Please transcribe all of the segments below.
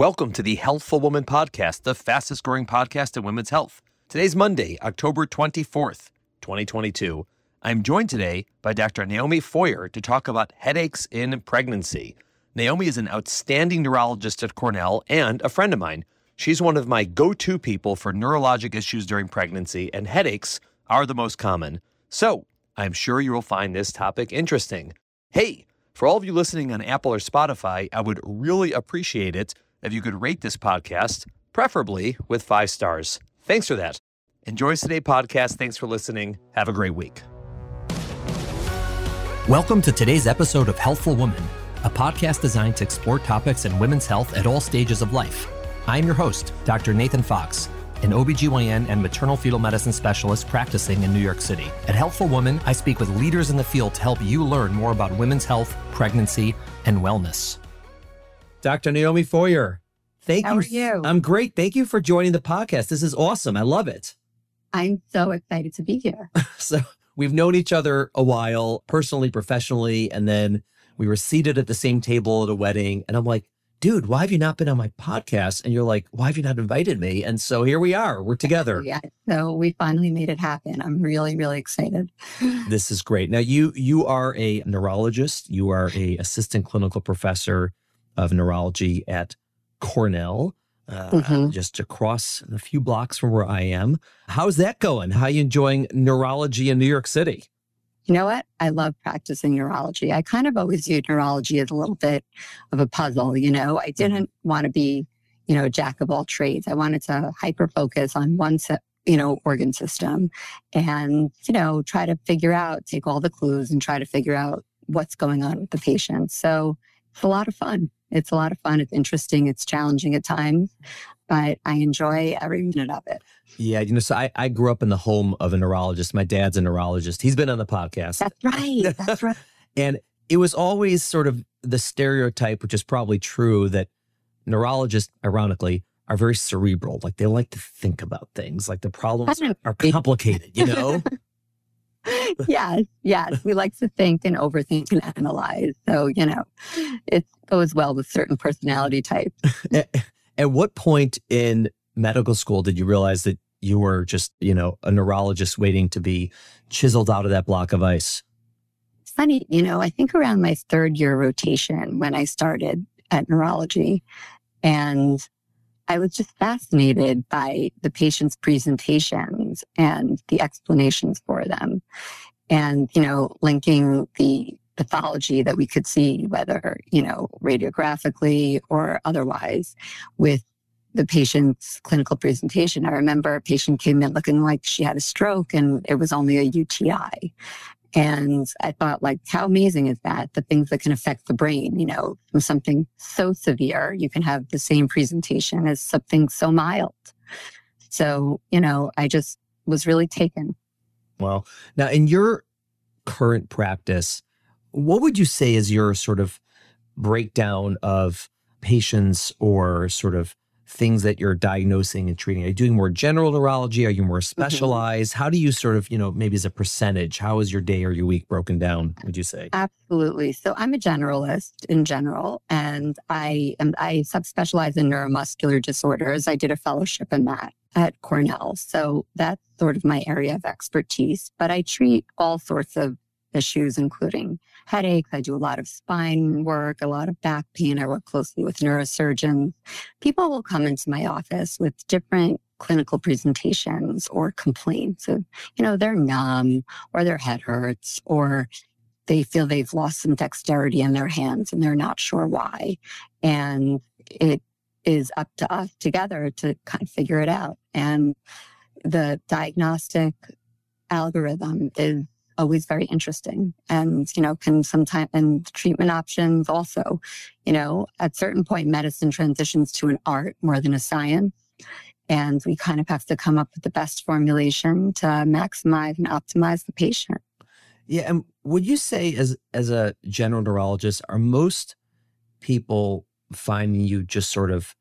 Welcome to the Healthful Woman Podcast, the fastest growing podcast in women's health. Today's Monday, October 24th, 2022. I'm joined today by Dr. Naomi Feuer to talk about headaches in pregnancy. Naomi is an outstanding neurologist at Cornell and a friend of mine. She's one of my go to people for neurologic issues during pregnancy, and headaches are the most common. So I'm sure you will find this topic interesting. Hey, for all of you listening on Apple or Spotify, I would really appreciate it if you could rate this podcast, preferably with five stars. Thanks for that. Enjoy today's podcast. Thanks for listening. Have a great week. Welcome to today's episode of Healthful Woman, a podcast designed to explore topics in women's health at all stages of life. I'm your host, Dr. Nathan Fox, an OBGYN and maternal fetal medicine specialist practicing in New York City. At Healthful Woman, I speak with leaders in the field to help you learn more about women's health, pregnancy, and wellness. Dr. Naomi Feuer, thank How you. are you? I'm great. Thank you for joining the podcast. This is awesome. I love it. I'm so excited to be here. So we've known each other a while, personally, professionally, and then we were seated at the same table at a wedding. And I'm like, dude, why have you not been on my podcast? And you're like, why have you not invited me? And so here we are. We're together. Yeah. So we finally made it happen. I'm really, really excited. This is great. Now you you are a neurologist. You are a assistant clinical professor of neurology at Cornell. Uh, Mhm. just across a few blocks from where I am. How's that going? How are you enjoying neurology in New York City? You know what? I love practicing neurology. I kind of always viewed neurology as a little bit of a puzzle. You know, I didn't want to be, you know, a jack of all trades. I wanted to hyper focus on one set, you know, organ system and, you know, try to figure out, take all the clues and try to figure out what's going on with the patient. So it's a lot of fun. It's a lot of fun. It's interesting. It's challenging at times, but I enjoy every minute of it. Yeah, you know, so I, I grew up in the home of a neurologist. My dad's a neurologist. He's been on the podcast. That's right. That's right. And it was always sort of the stereotype, which is probably true, that neurologists, ironically, are very cerebral. Like they like to think about things. Like the problems are complicated, you know? yes, yes. We like to think and overthink and analyze. So, you know, it goes well with certain personality types. at, at what point in medical school did you realize that you were just, you know, a neurologist waiting to be chiseled out of that block of ice? It's funny, you know, I think around my third year rotation when I started at neurology, and I was just fascinated by the patient's presentations and the explanations for them. And, you know, linking the pathology that we could see, whether, you know, radiographically or otherwise, with the patient's clinical presentation. I remember a patient came in looking like she had a stroke and it was only a UTI. And I thought, like, how amazing is that? The things that can affect the brain, you know, from something so severe, you can have the same presentation as something so mild. So, you know, I just was really taken. Well, now in your current practice, what would you say is your sort of breakdown of patients or sort of things that you're diagnosing and treating? Are you doing more general neurology? Are you more mm-hmm. specialized? How do you sort of, you know, maybe as a percentage, how is your day or your week broken down, would you say? Absolutely. So I'm a generalist in general, and I am I subspecialize in neuromuscular disorders. I did a fellowship in that at Cornell. So that's sort of my area of expertise. But I treat all sorts of issues, including headaches. I do a lot of spine work, a lot of back pain. I work closely with neurosurgeons. People will come into my office with different clinical presentations or complaints of, you know, they're numb or their head hurts or they feel they've lost some dexterity in their hands and they're not sure why. And it is up to us together to kind of figure it out. And the diagnostic algorithm is always very interesting. And you know can sometimes and treatment options also. You know at certain point medicine transitions to an art more than a science. And we kind of have to come up with the best formulation to maximize and optimize the patient. Yeah, and would you say as as a general neurologist, are most people finding you just sort of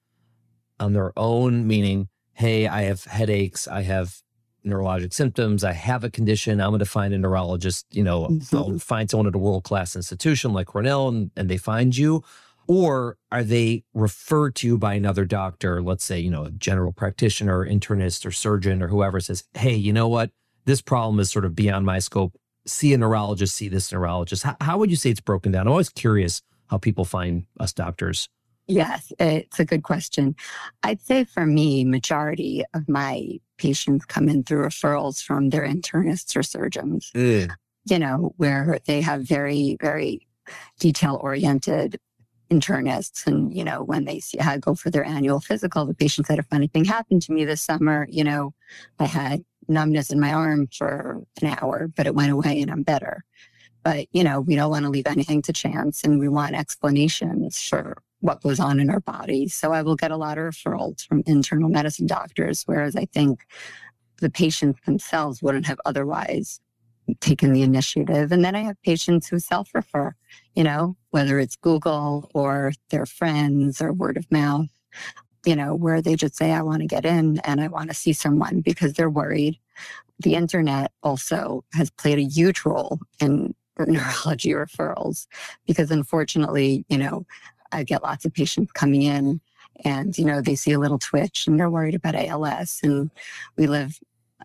on their own, meaning, hey, I have headaches, I have neurologic symptoms, I have a condition, I'm going to find a neurologist, you know, Mhm. I'll find someone at a world class institution like Cornell and, and they find you? Or are they referred to by another doctor, let's say, you know, a general practitioner, internist, or surgeon, or whoever says, hey, you know what? This problem is sort of beyond my scope. See a neurologist, see this neurologist. How, how would you say it's broken down? I'm always curious how people find us doctors. Yes, it's a good question. I'd say for me, majority of my patients come in through referrals from their internists or surgeons. Ugh. You know, where they have very, very detail oriented internists. And, you know, when they see, go for their annual physical, the patient said, a funny thing happened to me this summer, you know, I had numbness in my arm for an hour, but it went away and I'm better. But, you know, we don't want to leave anything to chance and we want explanations for what goes on in our body. So I will get a lot of referrals from internal medicine doctors, whereas I think the patients themselves wouldn't have otherwise taken the initiative. And then I have patients who self refer, you know, whether it's Google or their friends or word of mouth, you know, where they just say, I want to get in and I want to see someone because they're worried. The internet also has played a huge role in neurology referrals because unfortunately, you know, I get lots of patients coming in and, you know, they see a little twitch and they're worried about ALS. And we live,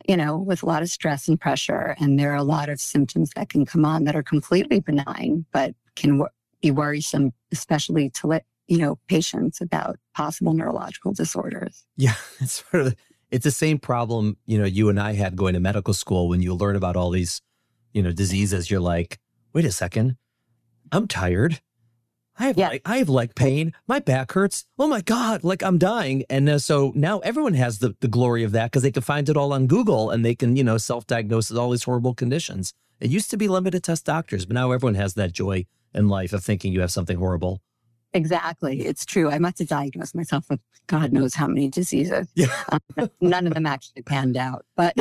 you know, with a lot of stress and pressure. And there are a lot of symptoms that can come on that are completely benign, but can w- be worrisome, especially to let, you know, patients about possible neurological disorders. Yeah, it's sort of it's the same problem, you know, you and I had going to medical school when you learn about all these, you know, diseases, you're like, wait a second, I'm tired. I have Yeah. like, I have leg pain. My back hurts. Oh my god, like I'm dying. And uh, so now everyone has the the glory of that because they can find it all on Google and they can you know self diagnose all these horrible conditions. It used to be limited test doctors, but now everyone has that joy in life of thinking you have something horrible. Exactly. It's true. I must have diagnosed myself with God knows how many diseases. Yeah. Um, none of them actually panned out. But,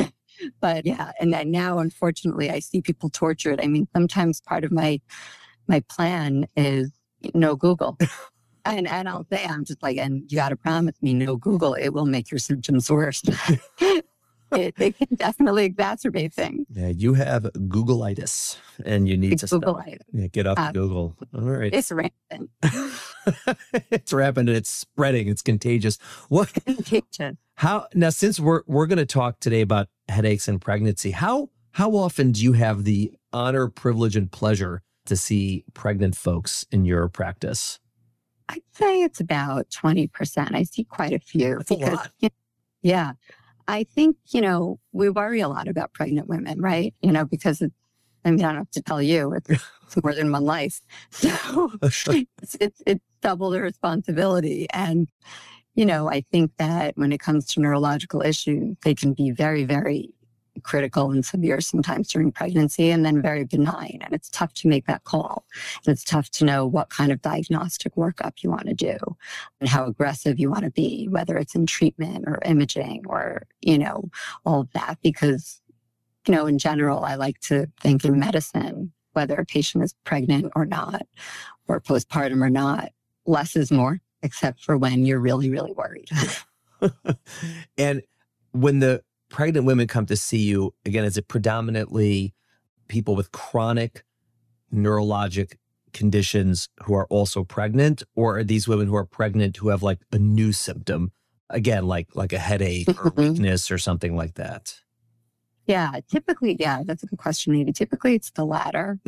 but yeah. And now, unfortunately, I see people tortured. I mean, sometimes part of my, my plan is no Google. And, and I'll say, I'm just like, and you got to promise me no Google. It will make your symptoms worse. it, it can definitely exacerbate things. Yeah, you have Googleitis, and you need to stop. Yeah, get off Uh, Google. All right. it's rampant. it's rampant and it's spreading. It's contagious. What? Contagion. How now? Since we're we're going to talk today about headaches and pregnancy, how how often do you have the honor, privilege, and pleasure to see pregnant folks in your practice? I'd say it's about 20%. I see quite a few. That's a because, lot. you- yeah. I think, you know, we worry a lot about pregnant women, right? You know, because it's, I mean, I don't have to tell you, it's, it's more than one life. So it's, it's, it's double the responsibility. And, you know, I think that when it comes to neurological issues, they can be very, very critical and severe sometimes during pregnancy and then very benign. And it's tough to make that call. And it's tough to know what kind of diagnostic workup you want to do and how aggressive you want to be, whether it's in treatment or imaging or, you know, all of that. Because, you know, in general, I like to think in medicine, whether a patient is pregnant or not, or postpartum or not, less is more, except for when you're really, really worried. and when the pregnant women come to see you, again, is it predominantly people with chronic neurologic conditions who are also pregnant, or are these women who are pregnant who have like a new symptom? Again, like like a headache or Mhm. weakness or something like that. yeah, typically, yeah, that's a good question, Maybe Typically, it's the latter.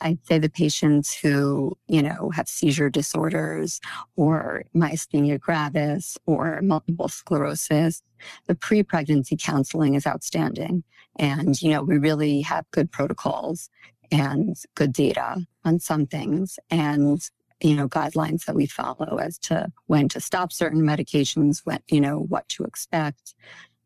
I'd say the patients who, you know, have seizure disorders or myasthenia gravis or multiple sclerosis, the pre-pregnancy counseling is outstanding. And, you know, we really have good protocols and good data on some things and, you know, guidelines that we follow as to when to stop certain medications, when, you know, what to expect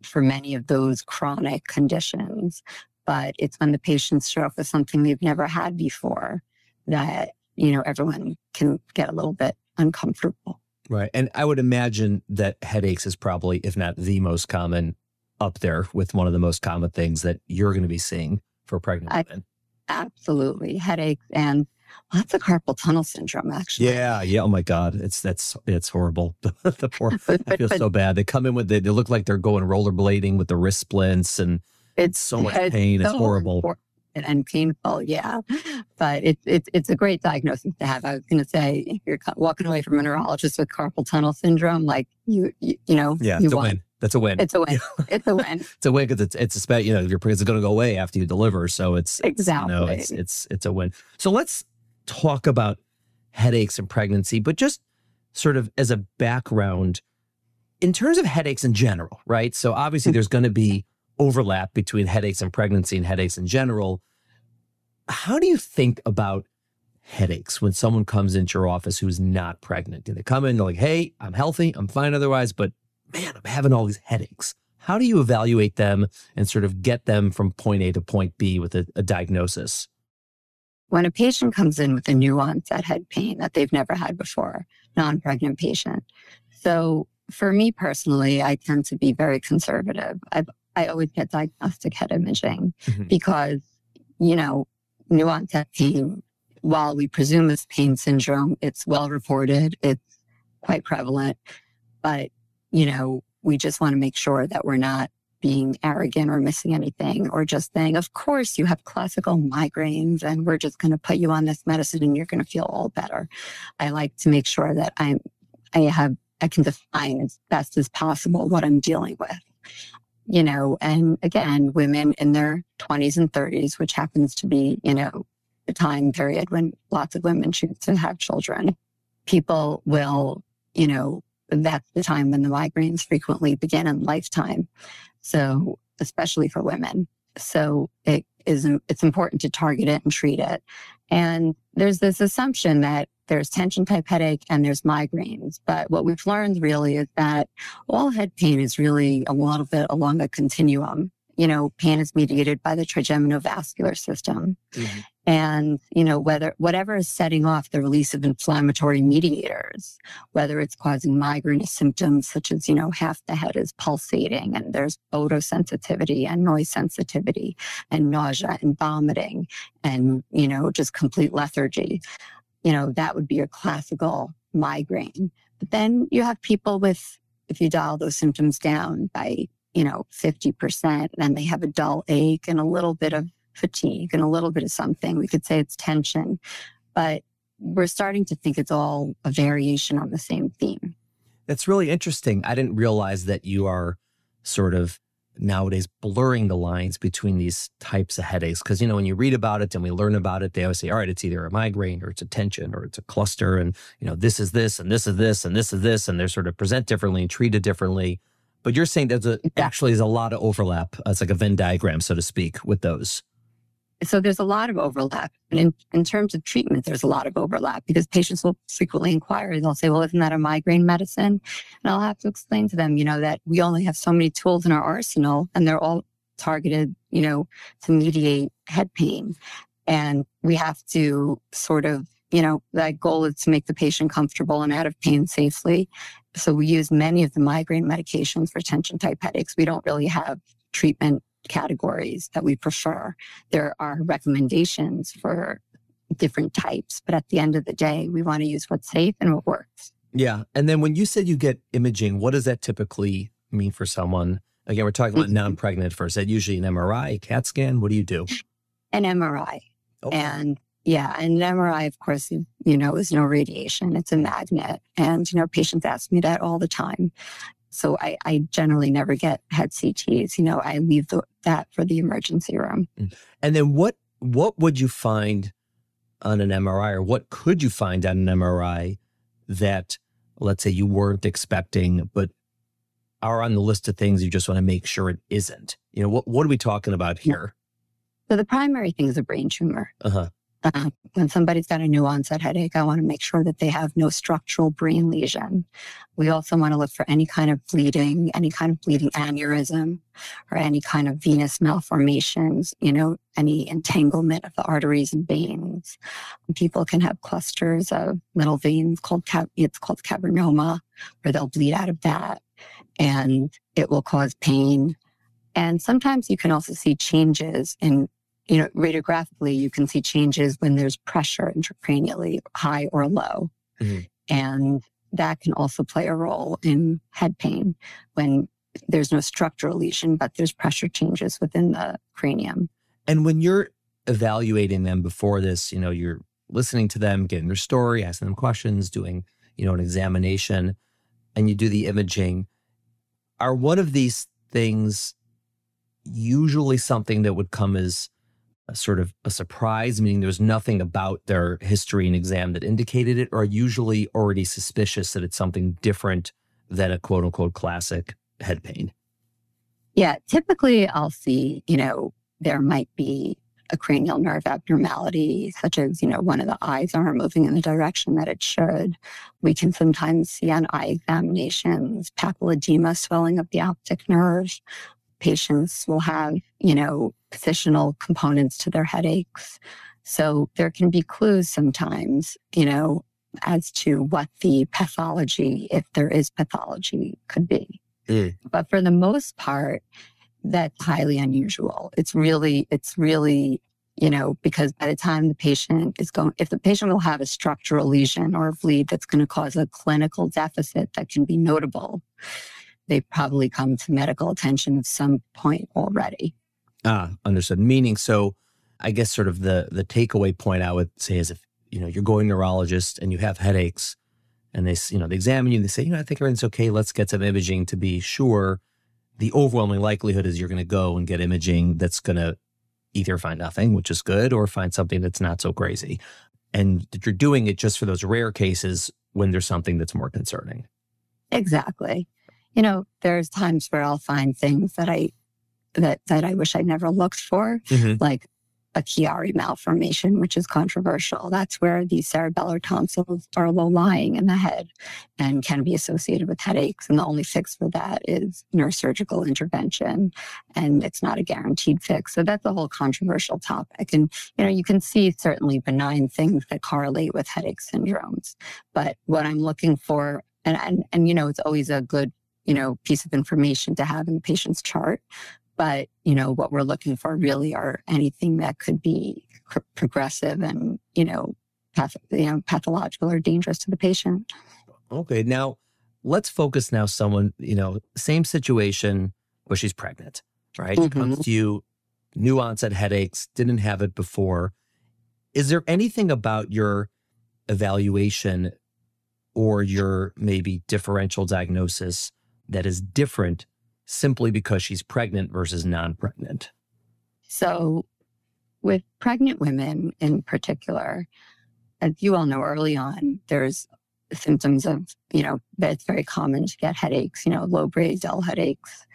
for many of those chronic conditions but it's when the patients show up with something they've never had before that you know everyone can get a little bit uncomfortable Right. And I would imagine that headaches is probably, if not the most common, up there with one of the most common things that you're going to be seeing for pregnant I- women. absolutely headaches and lots of carpal tunnel syndrome actually Yeah, yeah. Oh my God, it's that's it's horrible. the poor, But- I feel but so bad. They come in with they, they look like they're going rollerblading with the wrist splints and it's so much pain. It's so horrible. impor- and painful. Yeah, but it's it's it's a great diagnosis to have. I was going to say, if you're walking away from a neurologist with carpal tunnel syndrome, like you you, you know, yeah, you it's a win. That's a win. It's a win. it's a win. it's a win because it's it's a spe- you know your it's going to go away after you deliver. So it's exactly you know, it's it's it's a win. So let's talk about headaches and pregnancy, but just sort of as a background in terms of headaches in general, right? So obviously Mm-hmm. there's going to be overlap between headaches and pregnancy and headaches in general. How do you think about headaches when someone comes into your office who's not pregnant? Do they come in they're like, "Hey, I'm healthy, I'm fine otherwise, but man, I'm having all these headaches." How do you evaluate them and sort of get them from point A to point B with a, a diagnosis? when a patient comes in with a new onset head pain that they've never had before, non pregnant patient. So for me personally, I tend to be very conservative. I've, I always get diagnostic head imaging Mhm. because, you know, new onset pain, while we presume it's pain syndrome, it's well reported, it's quite prevalent. But, you know, we just want to make sure that we're not being arrogant or missing anything or just saying, of course, you have classical migraines and we're just going to put you on this medicine and you're going to feel all better. I like to make sure that I'm, I have, I can define as best as possible what I'm dealing with. You know, and again, women in their 20s and 30s, which happens to be, you know, the time period when lots of women choose to have children, people will, you know, that's the time when the migraines frequently begin in lifetime. So, especially for women. So it is, it's important to target it and treat it. And there's this assumption that there's tension type headache and there's migraines. But what we've learned really is that all head pain is really a little bit along a continuum. You know, pain is mediated by the trigeminovascular system. Mm-hmm. And, you know, whether, whatever is setting off the release of inflammatory mediators, whether it's causing migraine symptoms such as, you know, half the head is pulsating and there's photosensitivity and noise sensitivity and nausea and vomiting and, you know, just complete lethargy. You know, that would be your classical migraine. But then you have people with, if you dial those symptoms down by, you know, 50%, then they have a dull ache and a little bit of fatigue and a little bit of something. We could say it's tension, but we're starting to think it's all a variation on the same theme. That's really interesting. I didn't realize that you are sort of nowadays blurring the lines between these types of headaches. Because, you know, when you read about it and we learn about it, they always say, all right, it's either a migraine or it's a tension or it's a cluster. And, you know, this is this and this is this and this is this. And they're sort of present differently and treated differently. But you're saying there's a, actually there's a lot of overlap. Uh, it's like a Venn diagram, so to speak, with those. So there's a lot of overlap. And in, in terms of treatment, there's a lot of overlap because patients will frequently inquire. And they'll say, well, isn't that a migraine medicine? And I'll have to explain to them, you know, that we only have so many tools in our arsenal and they're all targeted, you know, to mediate head pain. And we have to sort of, you know, that goal is to make the patient comfortable and out of pain safely. So we use many of the migraine medications for tension type headaches. We don't really have treatment categories that we prefer. There are recommendations for different types, but at the end of the day, we want to use what's safe and what works. Yeah. And then when you said you get imaging, what does that typically mean for someone? Again, we're talking about Mhm. non pregnant first. That usually an MRI, CAT scan? What do you do? An MRI. Okay. And yeah, and an MRI, of course, you know, is no radiation. It's a magnet. And, you know, patients ask me that all the time. So I, I generally never get head CTs. You know, I leave the, that for the emergency room. And then what what would you find on an MRI or what could you find on an MRI that let's say you weren't expecting but are on the list of things you just want to make sure it isn't? You know, what what are we talking about here? So the primary thing is a brain tumor. Uh-huh. Uh, when somebody's got a new onset headache, I want to make sure that they have no structural brain lesion. We also want to look for any kind of bleeding, any kind of bleeding aneurysm, or any kind of venous malformations, you know, any entanglement of the arteries and veins. People can have clusters of little veins called, ca- it's called cavernoma, where they'll bleed out of that and it will cause pain. And sometimes you can also see changes in you know, radiographically, you can see changes when there's pressure intracranially, high or low. Mhm. And that can also play a role in head pain when there's no structural lesion, but there's pressure changes within the cranium. And when you're evaluating them before this, you know, you're listening to them, getting their story, asking them questions, doing, you know, an examination, and you do the imaging. Are one of these things usually something that would come as a sort of a surprise, meaning there's nothing about their history and exam that indicated it, or usually already suspicious that it's something different than a quote unquote classic head pain? Yeah, typically I'll see, you know, there might be a cranial nerve abnormality, such as, you know, one of the eyes aren't moving in the direction that it should. We can sometimes see on eye examinations papilledema swelling of the optic nerve. Patients will have, you know, positional components to their headaches. So there can be clues sometimes, you know, as to what the pathology, if there is pathology, could be. Mm. But for the most part, that's highly unusual. It's really, it's really, you know, because by the time the patient is going, if the patient will have a structural lesion or a bleed that's going to cause a clinical deficit that can be notable, they probably come to medical attention at some point already. Ah, understood. Meaning, so I guess sort of the the takeaway point I would say is if you know you're going neurologist and you have headaches, and they you know they examine you, and they say, you know, I think everything's okay. Let's get some imaging to be sure the overwhelming likelihood is you're going to go and get imaging that's going to either find nothing, which is good, or find something that's not so crazy. And that you're doing it just for those rare cases when there's something that's more concerning. Exactly. You know, there's times where I'll find things that I that that I wish I never looked for, mm-hmm. like a Chiari malformation, which is controversial. That's where the cerebellar tonsils are low lying in the head and can be associated with headaches. And the only fix for that is neurosurgical intervention. And it's not a guaranteed fix. So that's a whole controversial topic. And, you know, you can see certainly benign things that correlate with headache syndromes. But what I'm looking for, and, and, and you know, it's always a good you know, piece of information to have in the patient's chart. But, you know, what we're looking for really are anything that could be progressive and, you know, path- you know, pathological or dangerous to the patient. Okay. Now, let's focus now someone, you know, same situation, but she's pregnant, right? Mm-hmm. Comes to you, new onset headaches, didn't have it before. Is there anything about your evaluation or your maybe differential diagnosis that is different simply because she's pregnant versus non pregnant? So, with pregnant women in particular, as you all know early on, there's symptoms of, you know, that it's very common to get headaches, you know, low grade dull headaches.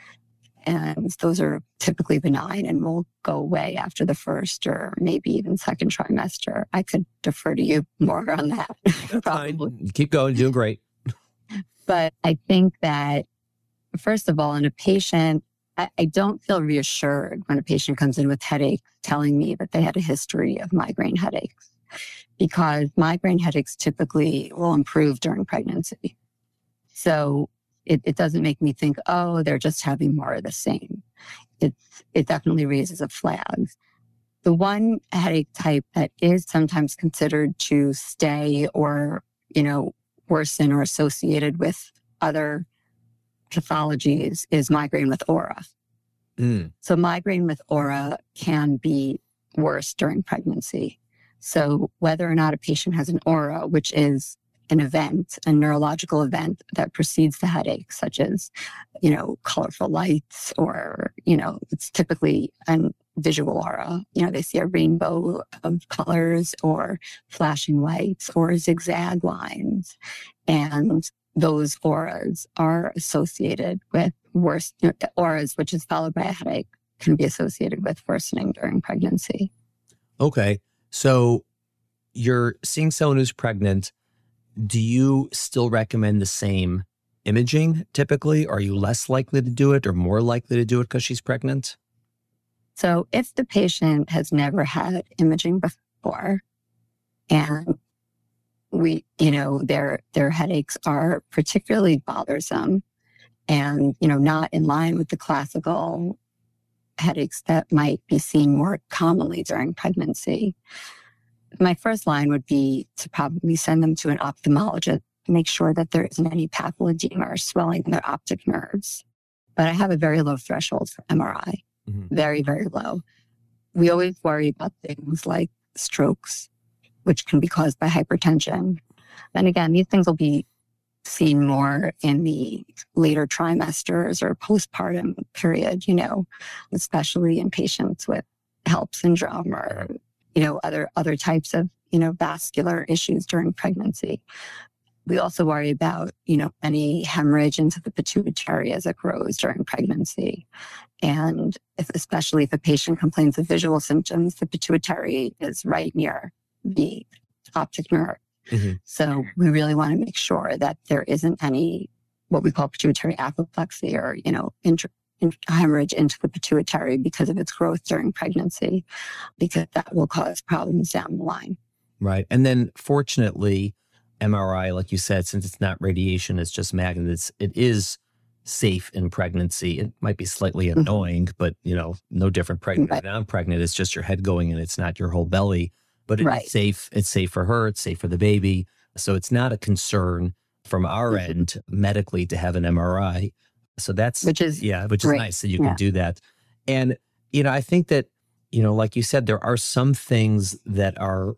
And those are typically benign and will go away after the first or maybe even second trimester. I could defer to you more on that. Fine. Keep going, doing great. but I think that First of all, in a patient, I, don't feel reassured when a patient comes in with headache telling me that they had a history of migraine headaches because migraine headaches typically will improve during pregnancy. So it, it doesn't make me think, oh, they're just having more of the same. It's, it definitely raises a flag. The one headache type that is sometimes considered to stay or, you know, worsen or associated with other pathologies is migraine with aura. Mm. So migraine with aura can be worse during pregnancy. So whether or not a patient has an aura, which is an event, a neurological event that precedes the headache, such as, you know, colorful lights or, you know, it's typically a visual aura. You know, they see a rainbow of colors or flashing lights or zigzag lines. And those auras are associated with worse auras, which is followed by a headache, can be associated with worsening during pregnancy. Okay. So you're seeing someone who's pregnant. Do you still recommend the same imaging typically? Are you less likely to do it or more likely to do it because she's pregnant? So if the patient has never had imaging before and we, you know, their, their headaches are particularly bothersome and, you know, not in line with the classical headaches that might be seen more commonly during pregnancy. My first line would be to probably send them to an ophthalmologist to make sure that there isn't any papilledema or swelling in their optic nerves. But I have a very low threshold for MRI, mm-hmm. very, very low we always worry about things like strokes, which can be caused by hypertension. And again, these things will be seen more in the later trimesters or postpartum period, you know, especially in patients with HELLP syndrome or, you know, other, other types of, you know, vascular issues during pregnancy. We also worry about, you know, any hemorrhage into the pituitary as it grows during pregnancy. And if, especially if a patient complains of visual symptoms, the pituitary is right near the optic nerve. Mm-hmm. So we really want to make sure that there isn't any what we call pituitary apoplexy or, you know, intra- hemorrhage into the pituitary because of its growth during pregnancy, because that will cause problems down the line. Right. And then fortunately, MRI, like you said, since it's not radiation, it's just magnets, it is safe in pregnancy. It might be slightly mm-hmm. annoying, mm-hmm. but you know, no different pregnant right. non pregnant. It's just your head going and it's not your whole belly. But it's right. safe. It's safe for her, it's safe for the baby. So it's not a concern from our mm-hmm. end medically to have an MRI. So that's which is yeah, which great. is nice that you yeah. can do that. And you know, I think that, you know, like you said, there are some things that are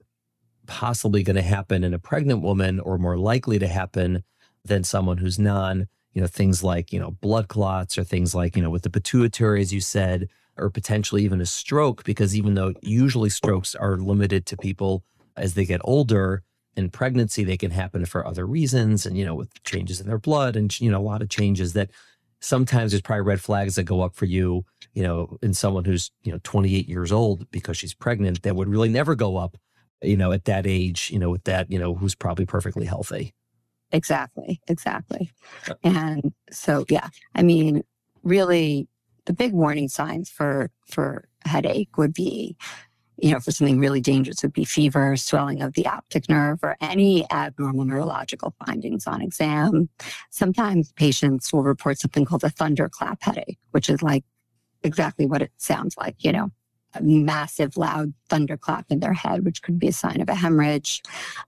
possibly going to happen in a pregnant woman or more likely to happen than someone who's non, you know, things like, you know, blood clots or things like, you know, with the pituitary, as you said, or potentially even a stroke, because even though usually strokes are limited to people as they get older, in pregnancy, they can happen for other reasons and, you know, with changes in their blood and, you know, a lot of changes that sometimes there's probably red flags that go up for you, you know, in someone who's, you know, 28 years old because she's pregnant that would really never go up you know, at that age, you know, with that, you know, who's probably perfectly healthy. Exactly. Exactly. Uh, and so, yeah, I mean, really the big warning signs for, for headache would be, you know, for something really dangerous would be fever, swelling of the optic nerve, or any abnormal neurological findings on exam. Sometimes patients will report something called a thunderclap headache, which is like exactly what it sounds like, you know, a massive loud thunderclap in their head, which could be a sign of a hemorrhage.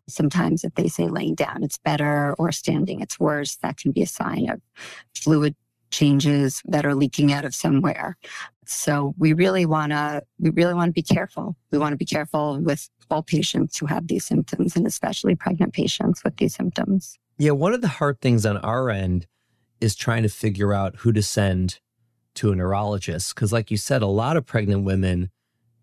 Sometimes if they say laying down, it's better or standing, it's worse. That can be a sign of fluid changes that are leaking out of somewhere. So we really want to, we really want to be careful. We want to be careful with all patients who have these symptoms and especially pregnant patients with these symptoms. Yeah. One of the hard things on our end is trying to figure out who to send to a neurologist. Cause like you said, a lot of pregnant women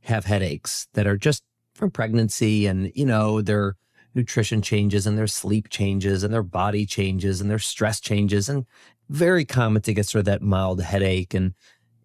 have headaches that are just from pregnancy and, you know, their nutrition changes and their sleep changes and their body changes and their stress changes and very common to get sort of that mild headache. And,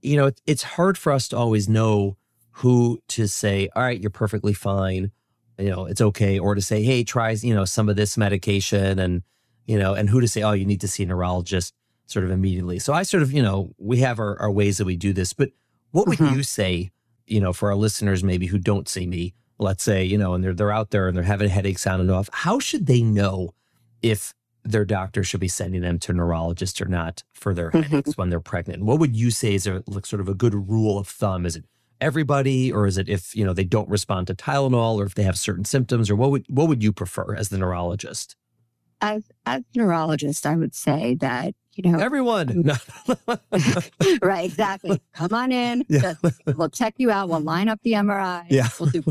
you know, it, it's hard for us to always know who to say, all right, you're perfectly fine. You know, it's okay. Or to say, hey, try, you know, some of this medication and, you know, and who to say, oh, you need to see a neurologist sort of immediately. So I sort of, you know, we have our, our ways that we do this, but what would mm-hmm. you say you know, for our listeners maybe who don't see me, let's say, you know, and they're they're out there and they're having headaches on and off, how should they know if their doctor should be sending them to a neurologist or not for their mm-hmm. headaches when they're pregnant? What would you say is a, like sort of a good rule of thumb? Is it everybody, or is it if you know they don't respond to Tylenol, or if they have certain symptoms, or what would what would you prefer as the neurologist? As as neurologist, I would say that you know everyone. right, exactly. Come on in. Yeah. we'll check you out. We'll line up the MRI. Yeah. We'll do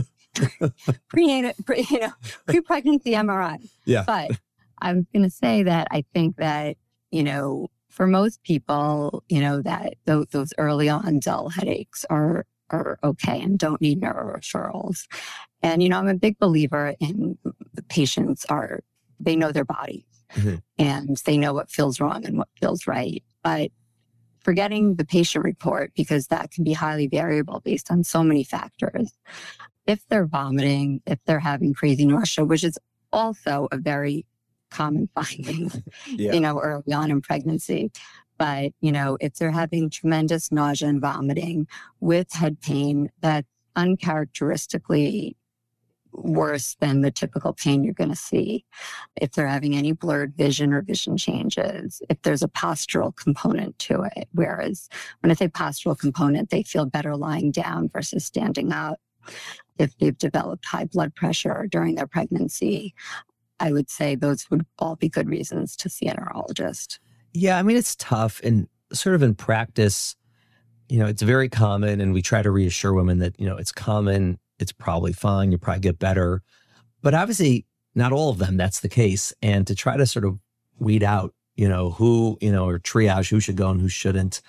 pre, pre you know pre-pregnancy MRI. Yeah. But I was going to say that I think that you know for most people, you know that those, those early on dull headaches are are okay and don't need neuro referrals. And you know, I'm a big believer in the patients are they know their body mm-hmm. and they know what feels wrong and what feels right. But forgetting the patient report because that can be highly variable based on so many factors. If they're vomiting, if they're having crazy nausea, which is also a very common finding, yeah. you know, early on in pregnancy. But, you know, if they're having tremendous nausea and vomiting with head pain that's uncharacteristically worse than the typical pain you're going to see. If they're having any blurred vision or vision changes, if there's a postural component to it. Whereas when I say postural component, they feel better lying down versus standing up. If they've developed high blood pressure during their pregnancy, I would say those would all be good reasons to see a neurologist. Yeah, I mean, it's tough and sort of in practice you know, it's very common. And we try to reassure women that, you know, it's common, it's probably fine, you probably get better. But obviously, not all of them, that's the case. And to try to sort of weed out, you know, who, you know, or triage who should go and who shouldn't.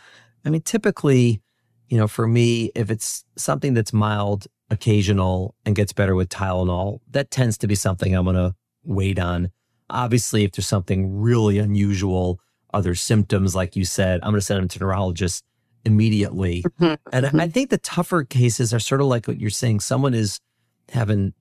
I mean, typically, you know, for me, if it's something that's mild, occasional, and gets better with Tylenol, that tends to be something I'm going to wait on. Obviously, if there's something really unusual, other symptoms, like you said, I'm going to send them to neurologist immediately. Mm-hmm. And I mm-hmm. think the tougher cases are sort of like what you're saying. Someone is having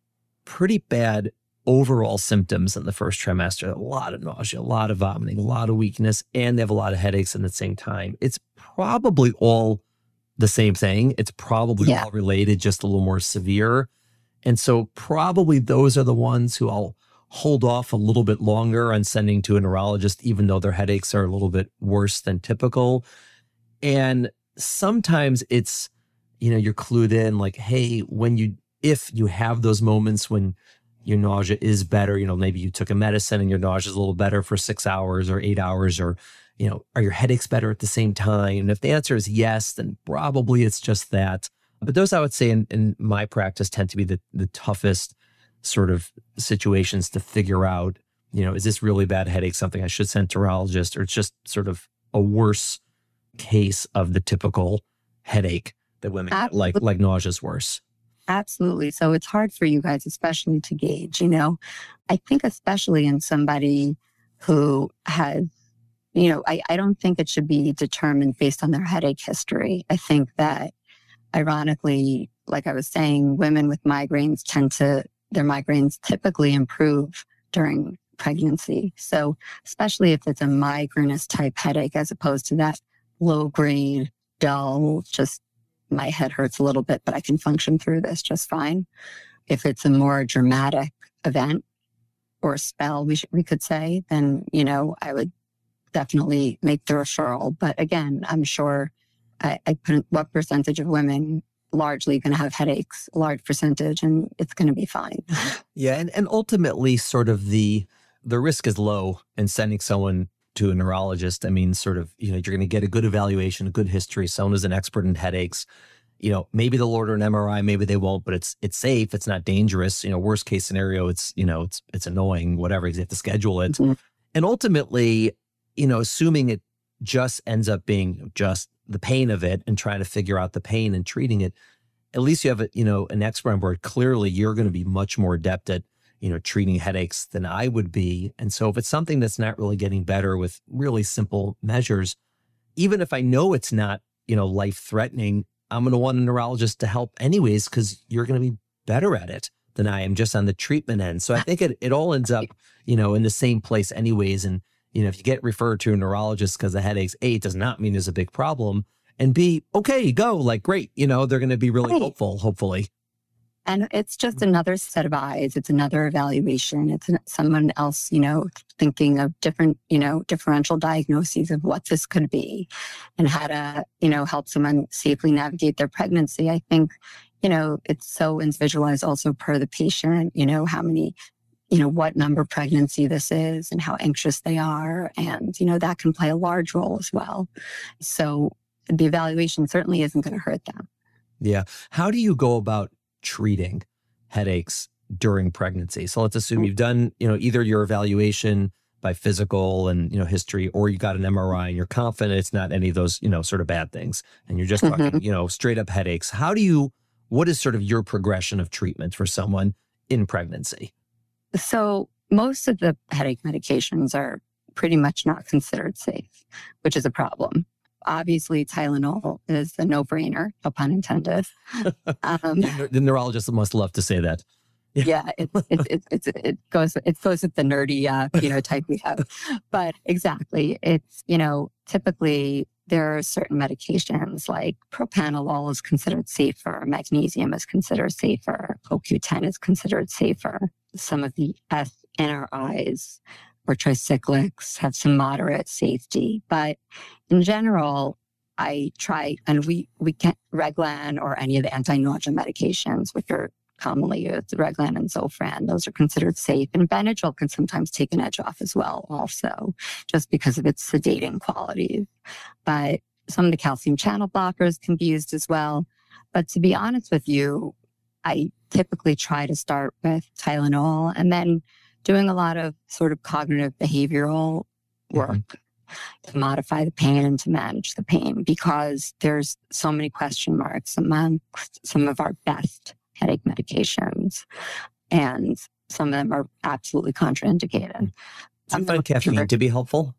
pretty bad overall symptoms in the first trimester a lot of nausea, a lot of vomiting, a lot of weakness, and they have a lot of headaches at the same time. It's probably all the same thing. It's probably yeah. all related, just a little more severe. And so, probably those are the ones who I'll hold off a little bit longer on sending to a neurologist, even though their headaches are a little bit worse than typical. And sometimes it's, you know, you're clued in like, hey, when you, if you have those moments when your nausea is better. You know, maybe you took a medicine and your nausea is a little better for six hours or eight hours, or, you know, are your headaches better at the same time? And if the answer is yes, then probably it's just that. But those I would say in, in my practice tend to be the, the toughest sort of situations to figure out, you know, is this really bad headache something I should send to a neurologist or it's just sort of a worse case of the typical headache that women like like nausea is worse. Absolutely. So it's hard for you guys, especially to gauge, you know. I think, especially in somebody who has, you know, I, I don't think it should be determined based on their headache history. I think that, ironically, like I was saying, women with migraines tend to, their migraines typically improve during pregnancy. So, especially if it's a migrainous type headache, as opposed to that low grade, dull, just my head hurts a little bit, but I can function through this just fine. If it's a more dramatic event or spell, we, we could say, then, you know, I would definitely make the referral. But again, I'm sure I, I what percentage of women largely going to have headaches, a large percentage, and it's going to be fine. Yeah. And, and ultimately, sort of the, the risk is low in sending someone to a neurologist, I mean, sort of, you know, you're going to get a good evaluation, a good history. Someone who's an expert in headaches. You know, maybe they'll order an MRI, maybe they won't, but it's it's safe. It's not dangerous. You know, worst case scenario, it's you know, it's it's annoying, whatever. You have to schedule it, mm-hmm. and ultimately, you know, assuming it just ends up being just the pain of it and trying to figure out the pain and treating it, at least you have a you know an expert on board. Clearly, you're going to be much more adept at you know, treating headaches than I would be. And so if it's something that's not really getting better with really simple measures, even if I know it's not, you know, life threatening, I'm going to want a neurologist to help anyways, because you're going to be better at it than I am just on the treatment end. So I think it, it all ends up, you know, in the same place anyways. And, you know, if you get referred to a neurologist because of headaches, A, it does not mean there's a big problem. And B, okay, go, like, great. You know, they're going to be really right. hopeful, hopefully. And it's just another set of eyes. It's another evaluation. It's someone else, you know, thinking of different, you know, differential diagnoses of what this could be and how to, you know, help someone safely navigate their pregnancy. I think, you know, it's so individualized also per the patient, you know, how many, you know, what number pregnancy this is and how anxious they are. And, you know, that can play a large role as well. So the evaluation certainly isn't going to hurt them. Yeah. How do you go about treating headaches during pregnancy. So let's assume mm. you've done, you know, either your evaluation by physical and, you know, history, or you got an MRI and you're confident it's not any of those, you know, sort of bad things. And you're just talking, mm-hmm. you know, straight up headaches. How do you, what is sort of your progression of treatment for someone in pregnancy? So most of the headache medications are pretty much not considered safe, which is a problem obviously Tylenol is a no-brainer, no pun intended. Um, the neurologist must love to say that. Yeah, yeah it, it, it, it, goes it goes with the nerdy uh, you know type we have, but exactly, it's you know typically there are certain medications like propanolol is considered safer, magnesium is considered safer, CoQ10 is considered safer. Some of the SNRIs or tricyclics have some moderate safety. But in general, I try, and we, we can't, Reglan or any of the anti-nausea medications, which are commonly used, Reglan and Zofran, those are considered safe. And Benadryl can sometimes take an edge off as well, also, just because of its sedating qualities. But some of the calcium channel blockers can be used as well. But to be honest with you, I typically try to start with Tylenol and then doing a lot of sort of cognitive behavioral work mm-hmm. to modify the pain and to manage the pain because there's so many question marks among some of our best headache medications. And some of them are absolutely contraindicated. Do you find caffeine to be helpful?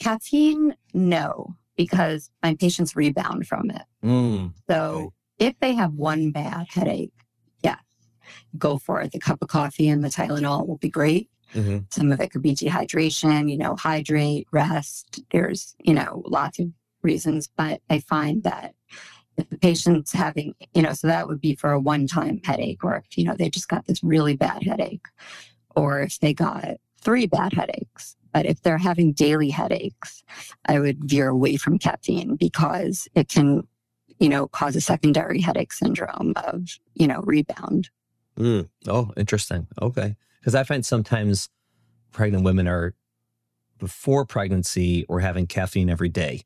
Caffeine, no, because my patients rebound from it. Mm, so okay. if they have one bad headache, go for it. The cup of coffee and the Tylenol will be great. Mm-hmm. Some of it could be dehydration, you know, hydrate, rest. There's, you know, lots of reasons, but I find that if the patient's having, you know, so that would be for a one time headache, or if, you know, they just got this really bad headache, or if they got three bad headaches. But if they're having daily headaches, I would veer away from caffeine because it can, you know, cause a secondary headache syndrome of, you know, rebound. Mm. Oh, interesting. Okay. Because I find sometimes pregnant women are before pregnancy or having caffeine every day.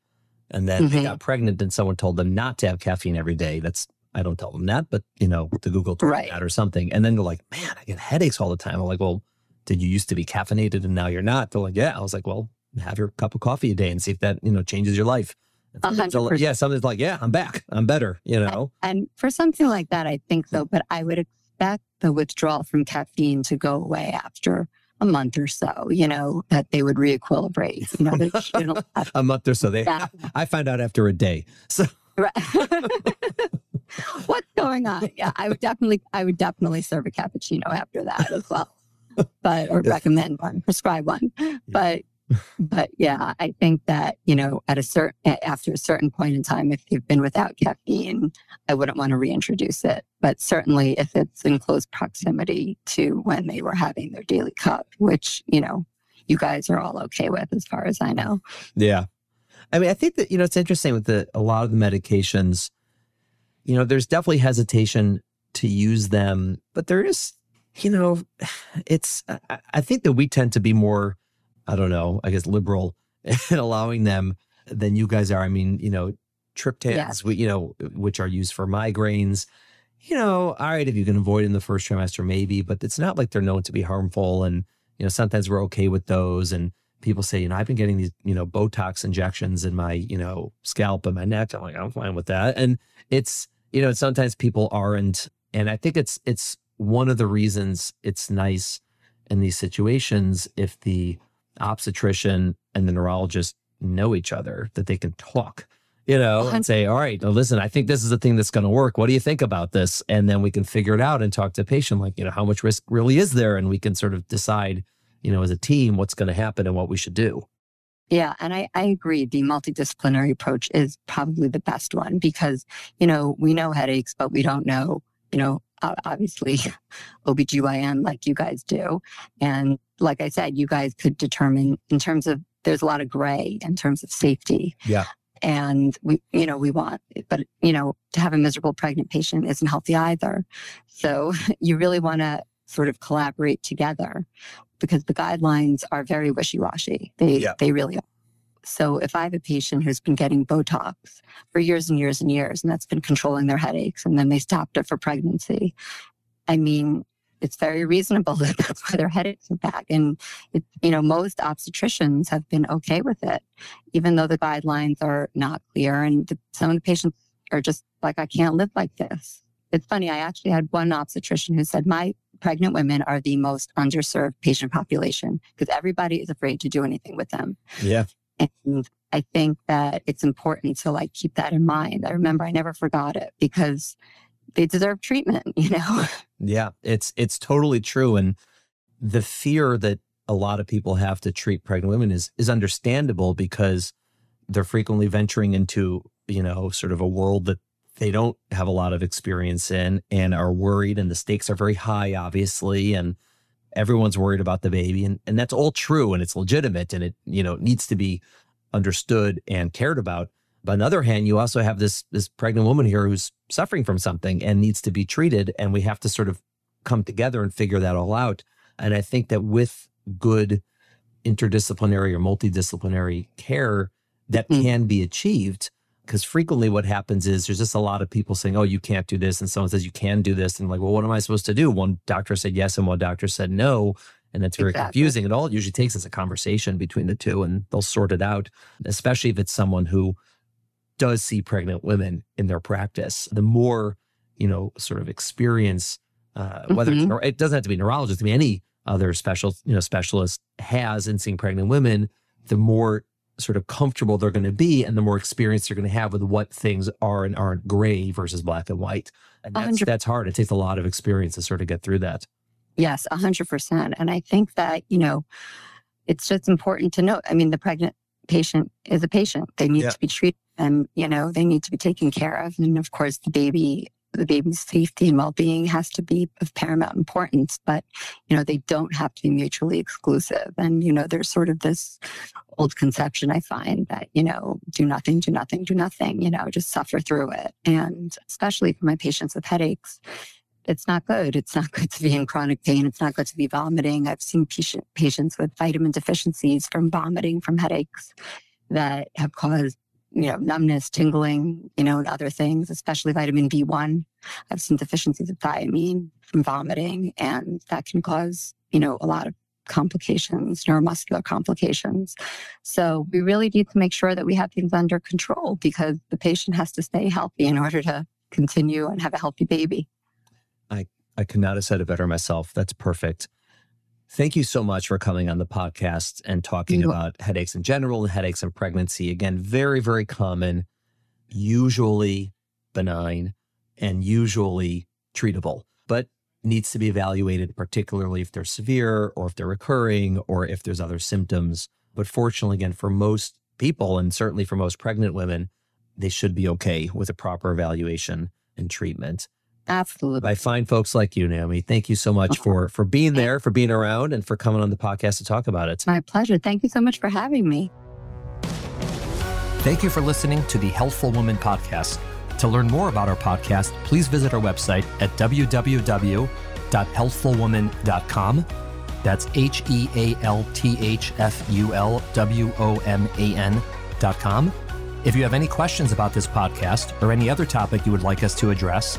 And then mm-hmm. they got pregnant and someone told them not to have caffeine every day. That's I don't tell them that, but you know, the Google told right. that or something. And then they're like, man, I get headaches all the time. I'm like, well, did you used to be caffeinated and now you're not? They're like, yeah. I was like, well, have your cup of coffee a day and see if that, you know, changes your life. So, yeah, something's like, yeah, I'm back. I'm better, you know? And for something like that, I think so, but I would expect the withdrawal from caffeine to go away after a month or so, you know, that they would reequilibrate. You know, a month or so. They, yeah. I find out after a day. So. Right. What's going on? Yeah, I would definitely, I would definitely serve a cappuccino after that as well, but or recommend one, prescribe one. But but yeah, I think that, you know, at a certain, after a certain point in time, if you've been without caffeine, I wouldn't want to reintroduce it. But certainly if it's in close proximity to when they were having their daily cup, which, you know, you guys are all okay with as far as I know. Yeah. I mean, I think that, you know, it's interesting with the, a lot of the medications, you know, there's definitely hesitation to use them, but there is, you know, it's, I, I think that we tend to be more, I don't know, I guess liberal in allowing them than you guys are. I mean, you know, triptans, yes. you know, which are used for migraines. You know, all right, if you can avoid in the first trimester, maybe, but it's not like they're known to be harmful. And, you know, sometimes we're okay with those. And people say, you know, I've been getting these, you know, Botox injections in my, you know, scalp and my neck. I'm like, I'm fine with that. And it's, you know, sometimes people aren't. And I think it's, it's one of the reasons it's nice in these situations if the obstetrician and the neurologist know each other, that they can talk, you know, and say, all right, listen, I think this is the thing that's going to work. What do you think about this? And then we can figure it out and talk to the patient, like, you know, how much risk really is there? And we can sort of decide, you know, as a team, what's going to happen and what we should do. Yeah, and I, I agree. The multidisciplinary approach is probably the best one because, you know, we know headaches, but we don't know, you know, obviously OBGYN like you guys do. And like I said, you guys could determine in terms of there's a lot of gray in terms of safety. Yeah. And we, you know, we want, but, you know, to have a miserable pregnant patient isn't healthy either. So you really want to sort of collaborate together because the guidelines are very wishy washy. They, yeah. they really are. So if I have a patient who's been getting Botox for years and years and years, and that's been controlling their headaches, and then they stopped it for pregnancy, I mean, it's very reasonable that that's why their headaches are back. And it, you know, most obstetricians have been okay with it, even though the guidelines are not clear. And the, some of the patients are just like, I can't live like this. It's funny. I actually had one obstetrician who said, my pregnant women are the most underserved patient population because everybody is afraid to do anything with them. Yeah. And I think that it's important to like keep that in mind. I remember I never forgot it because they deserve treatment, you know? Yeah, it's it's totally true. And the fear that a lot of people have to treat pregnant women is is understandable because they're frequently venturing into, you know, sort of a world that they don't have a lot of experience in and are worried and the stakes are very high, obviously. And everyone's worried about the baby. And and that's all true and it's legitimate and it, you know, needs to be understood and cared about. But on the other hand, you also have this this pregnant woman here who's suffering from something and needs to be treated, and we have to sort of come together and figure that all out. And I think that with good interdisciplinary or multidisciplinary care, that mm-hmm. can be achieved Because frequently what happens is there's just a lot of people saying, oh, you can't do this. And someone says, you can do this. And like, well, what am I supposed to do? One doctor said yes and one doctor said no. And that's very exactly. confusing. And all it usually takes is a conversation between the two and they'll sort it out, especially if it's someone who does see pregnant women in their practice. The more, you know, sort of experience, uh, whether mm-hmm. it doesn't have to be neurologist, I mean, any other special, you know, specialist has in seeing pregnant women, the more sort of comfortable they're going to be and the more experience they're going to have with what things are and aren't gray versus black and white. And that's, that's hard. It takes a lot of experience to sort of get through that. Yes, 100%. And I think that, you know, it's just important to note. I mean, the pregnant patient is a patient. They need yeah. to be treated and, you know, they need to be taken care of. And of course, the baby the baby's safety and well-being has to be of paramount importance but you know they don't have to be mutually exclusive and you know there's sort of this old conception i find that you know do nothing do nothing do nothing you know just suffer through it and especially for my patients with headaches it's not good. It's not good to be in chronic pain. It's not good to be vomiting. I've seen patient, patients with vitamin deficiencies from vomiting from headaches that have caused you know, numbness, tingling, you know, and other things, especially vitamin B1. I've seen deficiencies of thiamine from vomiting, and that can cause, you know, a lot of complications, neuromuscular complications. So we really need to make sure that we have things under control because the patient has to stay healthy in order to continue and have a healthy baby. I, I could not have said it better myself. That's perfect. Thank you so much for coming on the podcast and talking about headaches in general and headaches in pregnancy. Again, very, very common, usually benign, and usually treatable, but needs to be evaluated, particularly if they're severe or if they're recurring or if there's other symptoms. But fortunately, again, for most people and certainly for most pregnant women, they should be okay with a proper evaluation and treatment. Absolutely. I find folks like you, Naomi. Thank you so much for for being there, for being around, and for coming on the podcast to talk about it. My pleasure. Thank you so much for having me. Thank you for listening to the Healthful Woman podcast. To learn more about our podcast, please visit our website at www.healthfulwoman.com. That's H E A L T H F U L W O M A N.com. If you have any questions about this podcast or any other topic you would like us to address,